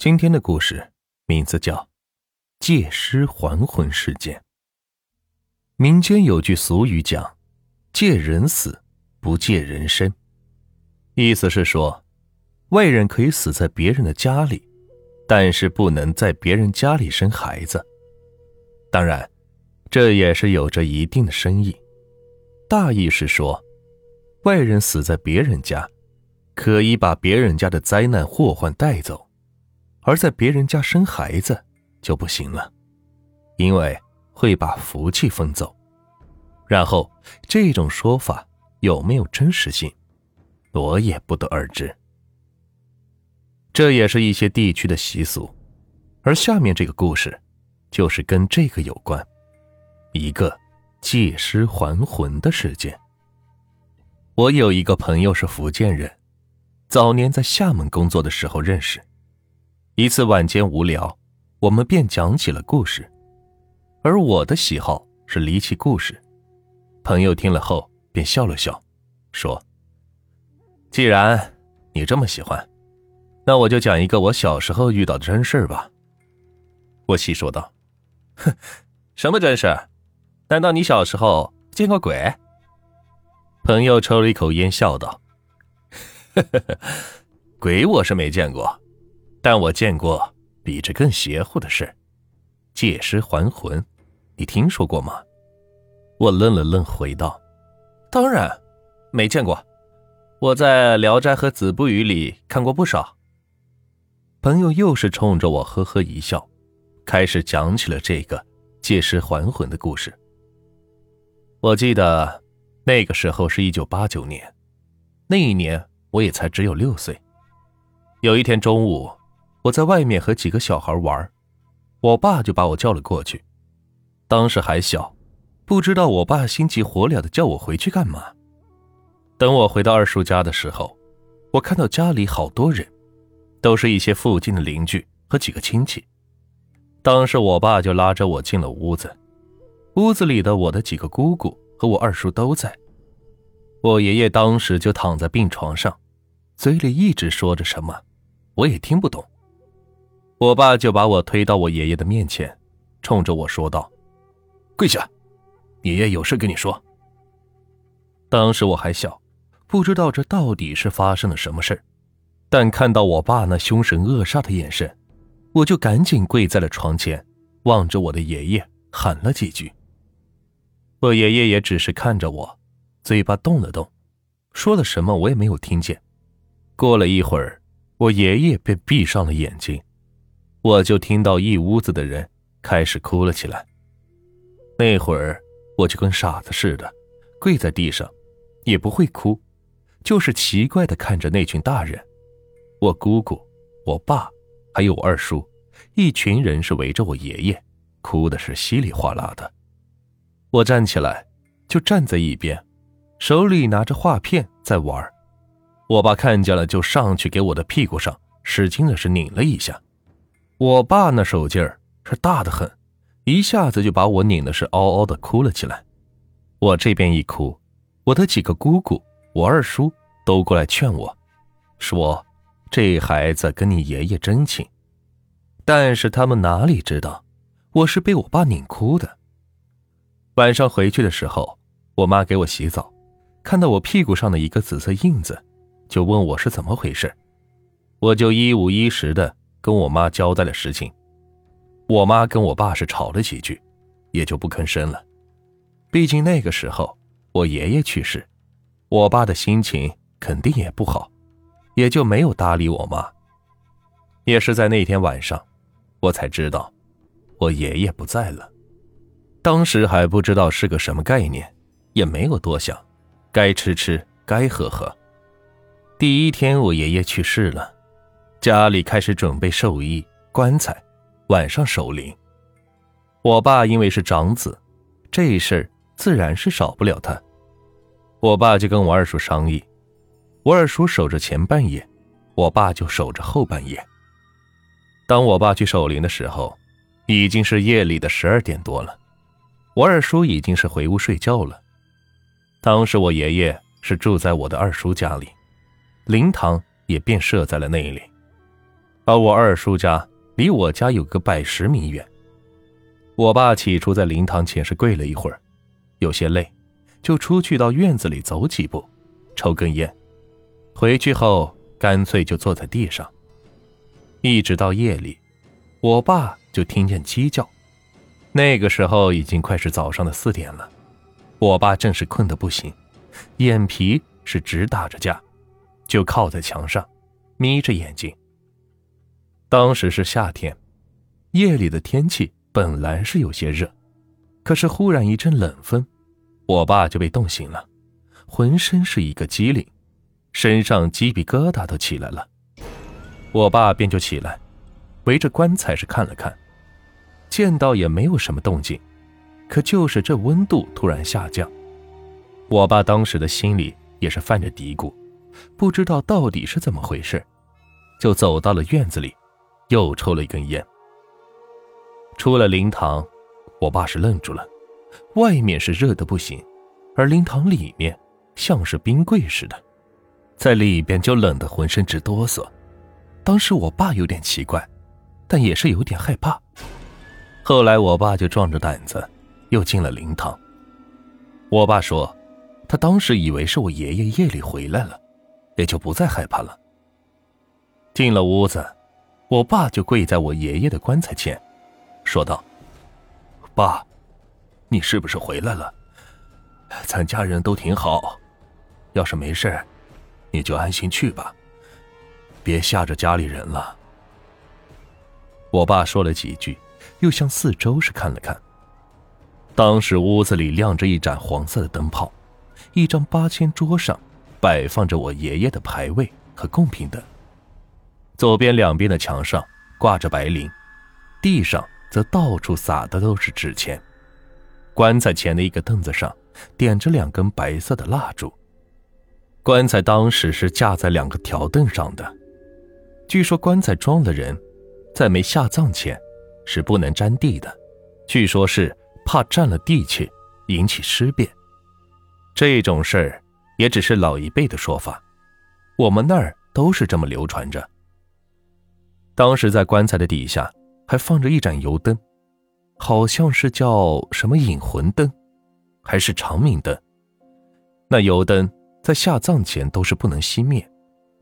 今天的故事名字叫《借尸还魂事件》。民间有句俗语讲：“借人死，不借人生。”意思是说，外人可以死在别人的家里，但是不能在别人家里生孩子。当然，这也是有着一定的深意。大意是说，外人死在别人家，可以把别人家的灾难祸患带走。而在别人家生孩子就不行了，因为会把福气分走。然后这种说法有没有真实性，我也不得而知。这也是一些地区的习俗，而下面这个故事就是跟这个有关，一个借尸还魂的事件。我有一个朋友是福建人，早年在厦门工作的时候认识。一次晚间无聊，我们便讲起了故事，而我的喜好是离奇故事。朋友听了后便笑了笑，说：“既然你这么喜欢，那我就讲一个我小时候遇到的真事吧。”我细说道：“哼，什么真事？难道你小时候见过鬼？”朋友抽了一口烟，笑道：“呵呵呵，鬼我是没见过。”但我见过比这更邪乎的事，借尸还魂，你听说过吗？我愣了愣，回道：“当然，没见过。我在《聊斋》和《子不语》里看过不少。”朋友又是冲着我呵呵一笑，开始讲起了这个借尸还魂的故事。我记得那个时候是一九八九年，那一年我也才只有六岁。有一天中午。我在外面和几个小孩玩，我爸就把我叫了过去。当时还小，不知道我爸心急火燎的叫我回去干嘛。等我回到二叔家的时候，我看到家里好多人，都是一些附近的邻居和几个亲戚。当时我爸就拉着我进了屋子，屋子里的我的几个姑姑和我二叔都在。我爷爷当时就躺在病床上，嘴里一直说着什么，我也听不懂。我爸就把我推到我爷爷的面前，冲着我说道：“跪下，爷爷有事跟你说。”当时我还小，不知道这到底是发生了什么事但看到我爸那凶神恶煞的眼神，我就赶紧跪在了床前，望着我的爷爷喊了几句。我爷爷也只是看着我，嘴巴动了动，说了什么我也没有听见。过了一会儿，我爷爷便闭上了眼睛。我就听到一屋子的人开始哭了起来。那会儿我就跟傻子似的，跪在地上，也不会哭，就是奇怪的看着那群大人，我姑姑、我爸，还有我二叔，一群人是围着我爷爷，哭的是稀里哗啦的。我站起来，就站在一边，手里拿着画片在玩。我爸看见了，就上去给我的屁股上使劲的是拧了一下。我爸那手劲儿是大的很，一下子就把我拧的是嗷嗷的哭了起来。我这边一哭，我的几个姑姑、我二叔都过来劝我，说这孩子跟你爷爷真亲。但是他们哪里知道，我是被我爸拧哭的。晚上回去的时候，我妈给我洗澡，看到我屁股上的一个紫色印子，就问我是怎么回事，我就一五一十的。跟我妈交代了实情，我妈跟我爸是吵了几句，也就不吭声了。毕竟那个时候我爷爷去世，我爸的心情肯定也不好，也就没有搭理我妈。也是在那天晚上，我才知道我爷爷不在了。当时还不知道是个什么概念，也没有多想，该吃吃，该喝喝。第一天我爷爷去世了。家里开始准备寿衣、棺材，晚上守灵。我爸因为是长子，这事儿自然是少不了他。我爸就跟我二叔商议，我二叔守着前半夜，我爸就守着后半夜。当我爸去守灵的时候，已经是夜里的十二点多了，我二叔已经是回屋睡觉了。当时我爷爷是住在我的二叔家里，灵堂也便设在了那里。而我二叔家离我家有个百十米远。我爸起初在灵堂前是跪了一会儿，有些累，就出去到院子里走几步，抽根烟。回去后，干脆就坐在地上。一直到夜里，我爸就听见鸡叫。那个时候已经快是早上的四点了，我爸正是困得不行，眼皮是直打着架，就靠在墙上，眯着眼睛。当时是夏天，夜里的天气本来是有些热，可是忽然一阵冷风，我爸就被冻醒了，浑身是一个机灵，身上鸡皮疙瘩都起来了。我爸便就起来，围着棺材是看了看。见到也没有什么动静，可就是这温度突然下降，我爸当时的心里也是犯着嘀咕，不知道到底是怎么回事，就走到了院子里，又抽了一根烟。出了灵堂，我爸是愣住了，外面是热的不行，而灵堂里面像是冰柜似的，在里边就冷得浑身直哆嗦。当时我爸有点奇怪，但也是有点害怕。后来，我爸就壮着胆子又进了灵堂。我爸说，他当时以为是我爷爷夜里回来了，也就不再害怕了。进了屋子，我爸就跪在我爷爷的棺材前，说道：“爸，你是不是回来了？咱家人都挺好，要是没事，你就安心去吧，别吓着家里人了。”我爸说了几句。又向四周是看了看。当时屋子里亮着一盏黄色的灯泡，一张八仙桌上摆放着我爷爷的牌位和贡品等。左边两边的墙上挂着白绫，地上则到处撒的都是纸钱。棺材前的一个凳子上点着两根白色的蜡烛。棺材当时是架在两个条凳上的。据说棺材装的人，在没下葬前。是不能沾地的，据说是怕沾了地气引起尸变。这种事儿也只是老一辈的说法，我们那儿都是这么流传着。当时在棺材的底下还放着一盏油灯，好像是叫什么引魂灯，还是长明灯。那油灯在下葬前都是不能熄灭，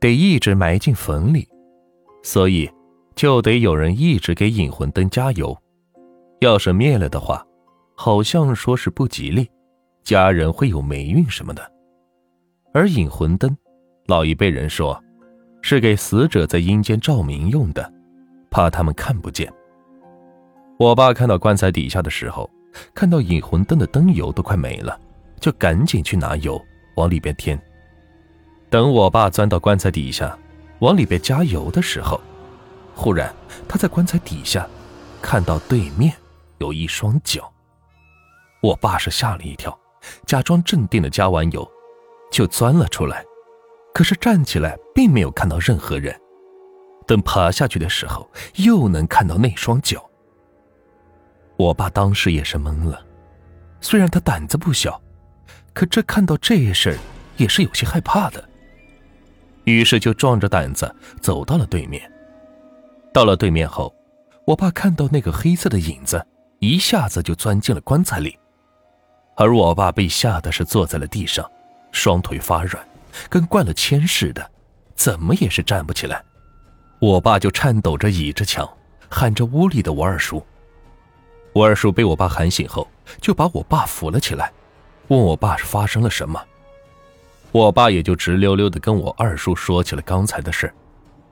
得一直埋进坟里，所以。就得有人一直给引魂灯加油，要是灭了的话，好像说是不吉利，家人会有霉运什么的。而引魂灯，老一辈人说，是给死者在阴间照明用的，怕他们看不见。我爸看到棺材底下的时候，看到引魂灯的灯油都快没了，就赶紧去拿油往里边添。等我爸钻到棺材底下，往里边加油的时候。忽然，他在棺材底下看到对面有一双脚。我爸是吓了一跳，假装镇定的加完油，就钻了出来。可是站起来并没有看到任何人。等爬下去的时候，又能看到那双脚。我爸当时也是懵了，虽然他胆子不小，可这看到这事儿也是有些害怕的。于是就壮着胆子走到了对面。到了对面后，我爸看到那个黑色的影子，一下子就钻进了棺材里，而我爸被吓得是坐在了地上，双腿发软，跟灌了铅似的，怎么也是站不起来。我爸就颤抖着倚着墙，喊着屋里的我二叔。我二叔被我爸喊醒后，就把我爸扶了起来，问我爸是发生了什么。我爸也就直溜溜的跟我二叔说起了刚才的事。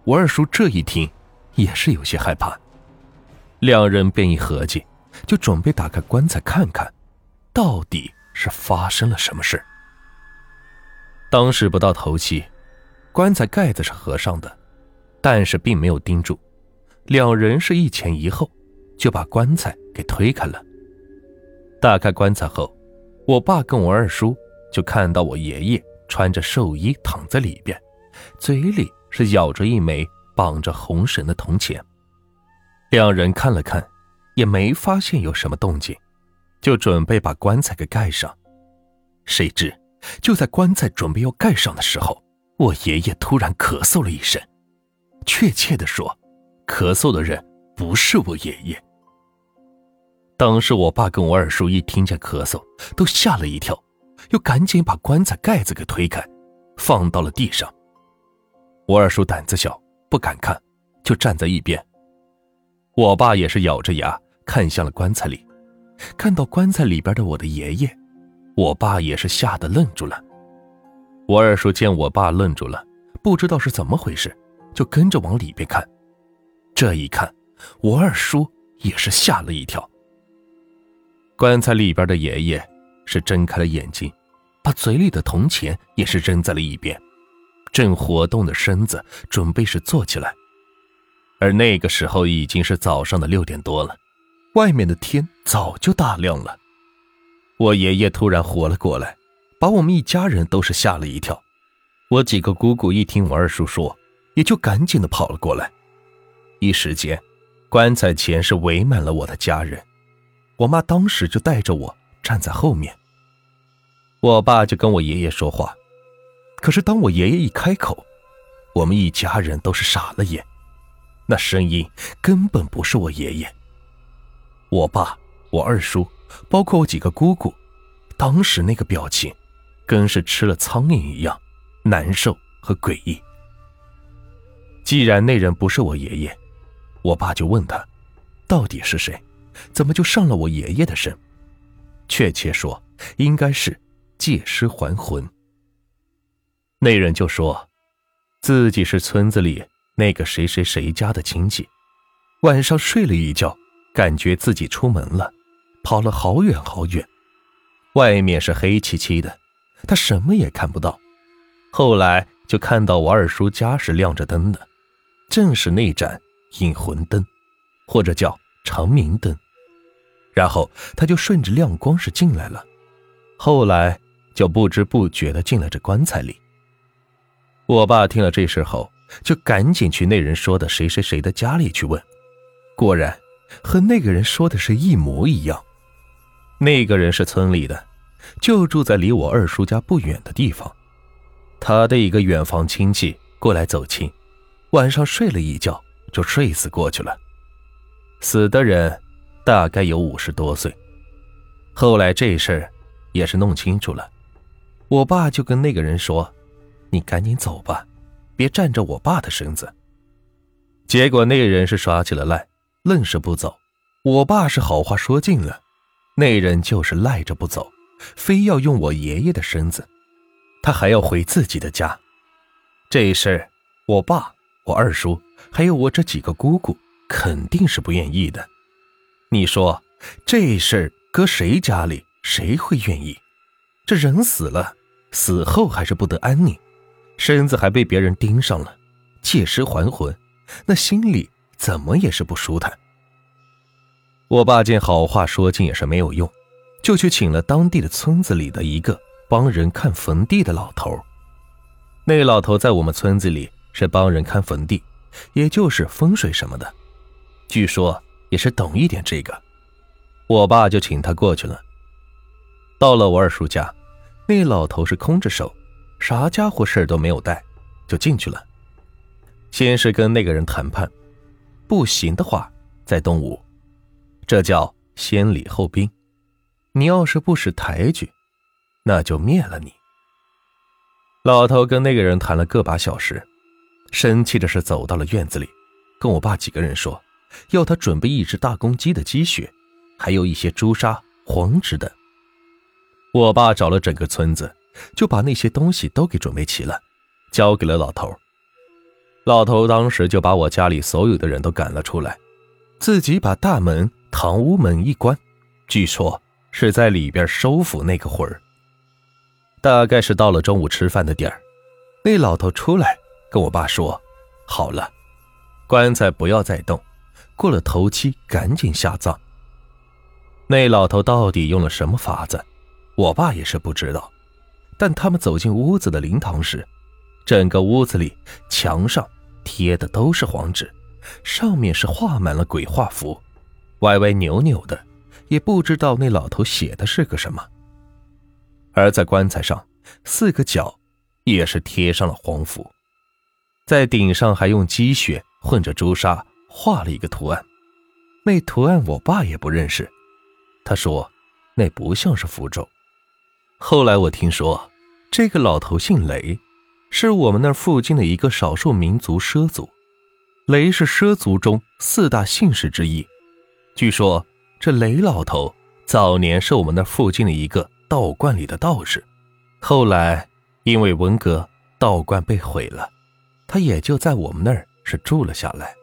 我二叔这一听。也是有些害怕，两人便一合计，就准备打开棺材看看，到底是发生了什么事。当时不到头七，棺材盖子是合上的，但是并没有钉住。两人是一前一后，就把棺材给推开了。打开棺材后，我爸跟我二叔就看到我爷爷穿着寿衣躺在里边，嘴里是咬着一枚。绑着红绳的铜钱，两人看了看，也没发现有什么动静，就准备把棺材给盖上。谁知就在棺材准备要盖上的时候，我爷爷突然咳嗽了一声，确切的说咳嗽的人不是我爷爷。当时我爸跟我二叔一听见咳嗽，都吓了一跳，又赶紧把棺材盖子给推开，放到了地上。我二叔胆子小，不敢看，就站在一边。我爸也是咬着牙看向了棺材里，看到棺材里边的我的爷爷，我爸也是吓得愣住了。我二叔见我爸愣住了，不知道是怎么回事，就跟着往里边看。这一看，我二叔也是吓了一跳。棺材里边的爷爷是睁开了眼睛，把嘴里的铜钱也是扔在了一边，正活动的身子准备是坐起来。而那个时候已经是早上的六点多了，外面的天早就大亮了。我爷爷突然活了过来，把我们一家人都是吓了一跳。我几个姑姑一听我二叔说，也就赶紧的跑了过来。一时间，棺材前是围满了我的家人。我妈当时就带着我站在后面。我爸就跟我爷爷说话，可是当我爷爷一开口，我们一家人都是傻了眼。那声音根本不是我爷爷。我爸、我二叔，包括我几个姑姑，当时那个表情，跟是吃了苍蝇一样，难受和诡异。既然那人不是我爷爷，我爸就问他，到底是谁？怎么就上了我爷爷的身？确切说，应该是借尸还魂。那人就说，自己是村子里。那个谁谁谁家的亲戚，晚上睡了一觉，感觉自己出门了，跑了好远好远，外面是黑漆漆的，他什么也看不到。后来就看到我二叔家是亮着灯的，正是那盏引魂灯，或者叫长明灯。然后他就顺着亮光是进来了，后来就不知不觉的进了这棺材里。我爸听了这事后。就赶紧去那人说的谁谁谁的家里去问，果然和那个人说的是一模一样。那个人是村里的，就住在离我二叔家不远的地方。他的一个远房亲戚过来走亲，晚上睡了一觉就睡死过去了。死的人大概有五十多岁。后来这事儿也是弄清楚了，我爸就跟那个人说：“你赶紧走吧。”别占着我爸的身子。结果那人是耍起了赖，愣是不走。我爸是好话说尽了，那人就是赖着不走，非要用我爷爷的身子，他还要回自己的家。这事，我爸、我二叔还有我这几个姑姑肯定是不愿意的。你说这事儿搁谁家里，谁会愿意？这人死了，死后还是不得安宁。身子还被别人盯上了，借尸还魂，那心里怎么也是不舒坦。我爸见好话说尽也是没有用，就去请了当地的村子里的一个帮人看坟地的老头。那老头在我们村子里是帮人看坟地，也就是风水什么的，据说也是懂一点这个。我爸就请他过去了。到了我二叔家，那老头是空着手。啥家伙事儿都没有带，就进去了。先是跟那个人谈判，不行的话再动武，这叫先礼后兵。你要是不识抬举，那就灭了你。老头跟那个人谈了个把小时，生气的是走到了院子里，跟我爸几个人说，要他准备一只大公鸡的鸡血，还有一些朱砂、黄纸等。我爸找了整个村子。就把那些东西都给准备齐了，交给了老头。老头当时就把我家里所有的人都赶了出来，自己把大门、堂屋门一关，据说是在里边收服那个魂儿。大概是到了中午吃饭的点儿，那老头出来跟我爸说：“好了，棺材不要再动，过了头七赶紧下葬。”那老头到底用了什么法子，我爸也是不知道。但他们走进屋子的灵堂时，整个屋子里墙上贴的都是黄纸，上面是画满了鬼画符，歪歪扭扭的，也不知道那老头写的是个什么。而在棺材上，四个角也是贴上了黄符，在顶上还用鸡血混着朱砂画了一个图案。那图案我爸也不认识，他说那不像是符咒。后来我听说，这个老头姓雷，是我们那附近的一个少数民族畲族。雷是畲族中四大姓氏之一。据说这雷老头早年是我们那附近的一个道观里的道士，后来因为文革，道观被毁了，他也就在我们那儿是住了下来。